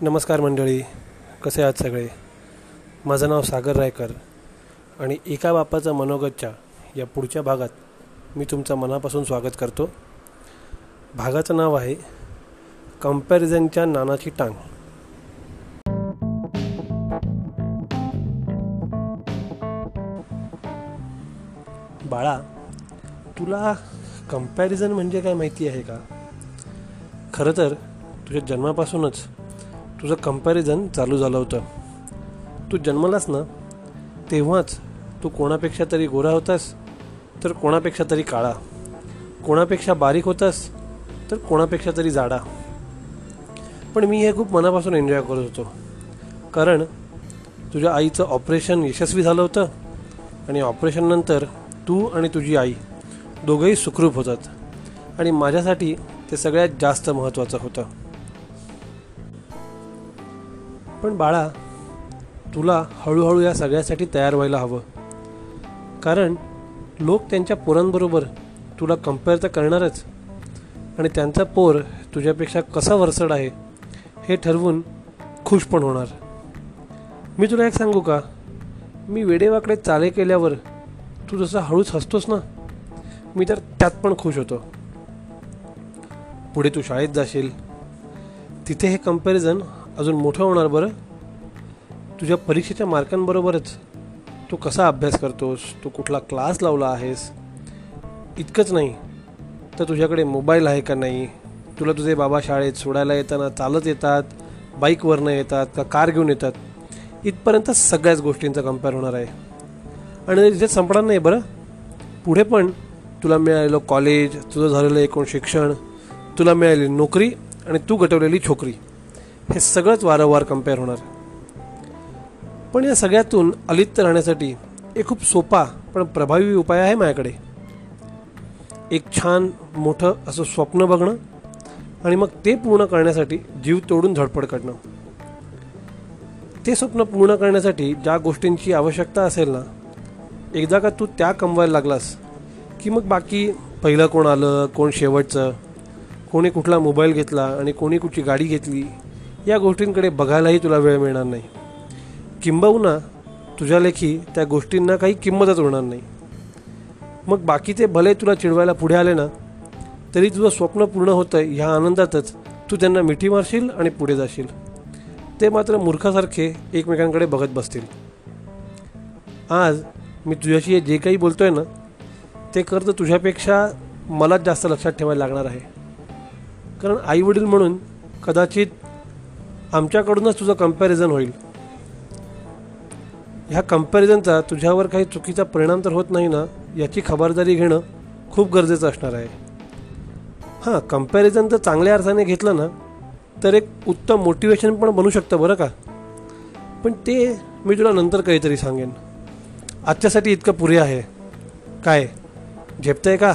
नमस्कार मंडळी कसे आहात सगळे? माझं नाव सागर रायकर आणि एका बापाचा मनोगतच्या या पुढच्या भागात मी तुमचं मनापासून स्वागत करतो. भागाचं नाव आहे कम्पॅरिझनच्या नानाची टांग. बाळा तुला कंपॅरिझन म्हणजे काय माहिती आहे का? खरं तर तुझ्या जन्मापासूनच तुझं कंपॅरिझन चालू झालं होतं. तू जन्मलास ना तेव्हाच तू कोणापेक्षा तरी गोरा होतास तर कोणापेक्षा तरी काळा. कोणापेक्षा बारीक होतास तर कोणापेक्षा तरी जाडा. पण मी हे खूप मनापासून एन्जॉय करत होतो. कारण तुझ्या आईचं ऑपरेशन यशस्वी झालं होतं आणि ऑपरेशननंतर तू आणि तुझी आई दोघंही सुखरूप होतात. आणि माझ्यासाठी ते सगळ्यात जास्त महत्त्वाचं होतं. पण बाळा तुला हळूहळू या सगळ्यासाठी तयार व्हायला हवं. कारण लोक त्यांच्या पोरांबरोबर तुला कंपेअर तर करणारच. आणि त्यांचा पोर तुझ्यापेक्षा कसा वरसड आहे हे ठरवून खुश पण होणार. मी तुला एक सांगू का? मी वेडेवाकडे चाले केल्यावर तू जसं हळूच हसतोस ना मी तर त्यात पण खुश होतो. पुढे तू शाळेत जाशील. तिथे हे कंपॅरिझन अजून मोठं होणार बरं. तुझ्या परीक्षेच्या मार्कांबरोबरच तू कसा अभ्यास करतोस? तू कुठला क्लास लावला आहेस? इतकंच नाही तर तुझ्याकडे मोबाईल आहे का नाही? तुला तुझे बाबा शाळेत सोडायला येताना चालत येतात बाईकवरनं येतात का कार घेऊन येतात? इथपर्यंत सगळ्याच गोष्टींचा कंपेअर होणार आहे. आणि तिथे संपणार नाही बरं. पुढे पण तुला मिळालेलं कॉलेज तुझं झालेलं एकूण शिक्षण तुला मिळालेली नोकरी आणि तू गटवलेली छोकरी. हे सगळंच वारंवार कंपेअर होणार. पण या सगळ्यातून अलिप्त राहण्यासाठी एक खूप सोपा पण प्रभावी उपाय आहे माझ्याकडे. एक छान मोठं असं स्वप्न बघणं आणि मग ते पूर्ण करण्यासाठी जीव तोडून धडपड करणं ते स्वप्न पूर्ण करण्यासाठी ज्या गोष्टींची आवश्यकता असेल ना एकदा का तू त्या कमवायला लागलास की मग बाकी पहिलं कोण आलं कोण शेवटचं? कोणी कुठला मोबाईल घेतला आणि कोणी कुठची गाडी घेतली या गोष्टींकडे बघायलाही तुला वेळ मिळणार नाही. किंबहुना तुझ्या लेखी त्या गोष्टींना काही किंमतच होणार नाही. मग बाकीचे भले तुला चिडवायला पुढे आले ना तरी तुझं स्वप्न पूर्ण होतं ह्या आनंदातच तू त्यांना मिठी मारशील आणि पुढे जाशील. ते मात्र मूर्खासारखे एकमेकांकडे बघत बसतील. आज मी तुझ्याशी जे काही बोलतोय ना ते कर्ज तुझ्यापेक्षा मलाच जास्त लक्षात ठेवायला लागणार आहे. कारण आई वडील म्हणून कदाचित आमच्याकडूनच तुझं कंपॅरिझन होईल. ह्या कम्पॅरिझनचा तुझ्यावर काही चुकीचा परिणाम तर होत नाही ना याची खबरदारी घेणं खूप गरजेचं असणार आहे. हां कंपॅरिझन जर चांगल्या अर्थाने घेतलं ना तर एक उत्तम मोटिवेशन पण बनू शकतं बरं का? पण ते मी तुला नंतर काहीतरी सांगेन. आजच्यासाठी इतकं पुरे आहे. काय? झेपतंय का?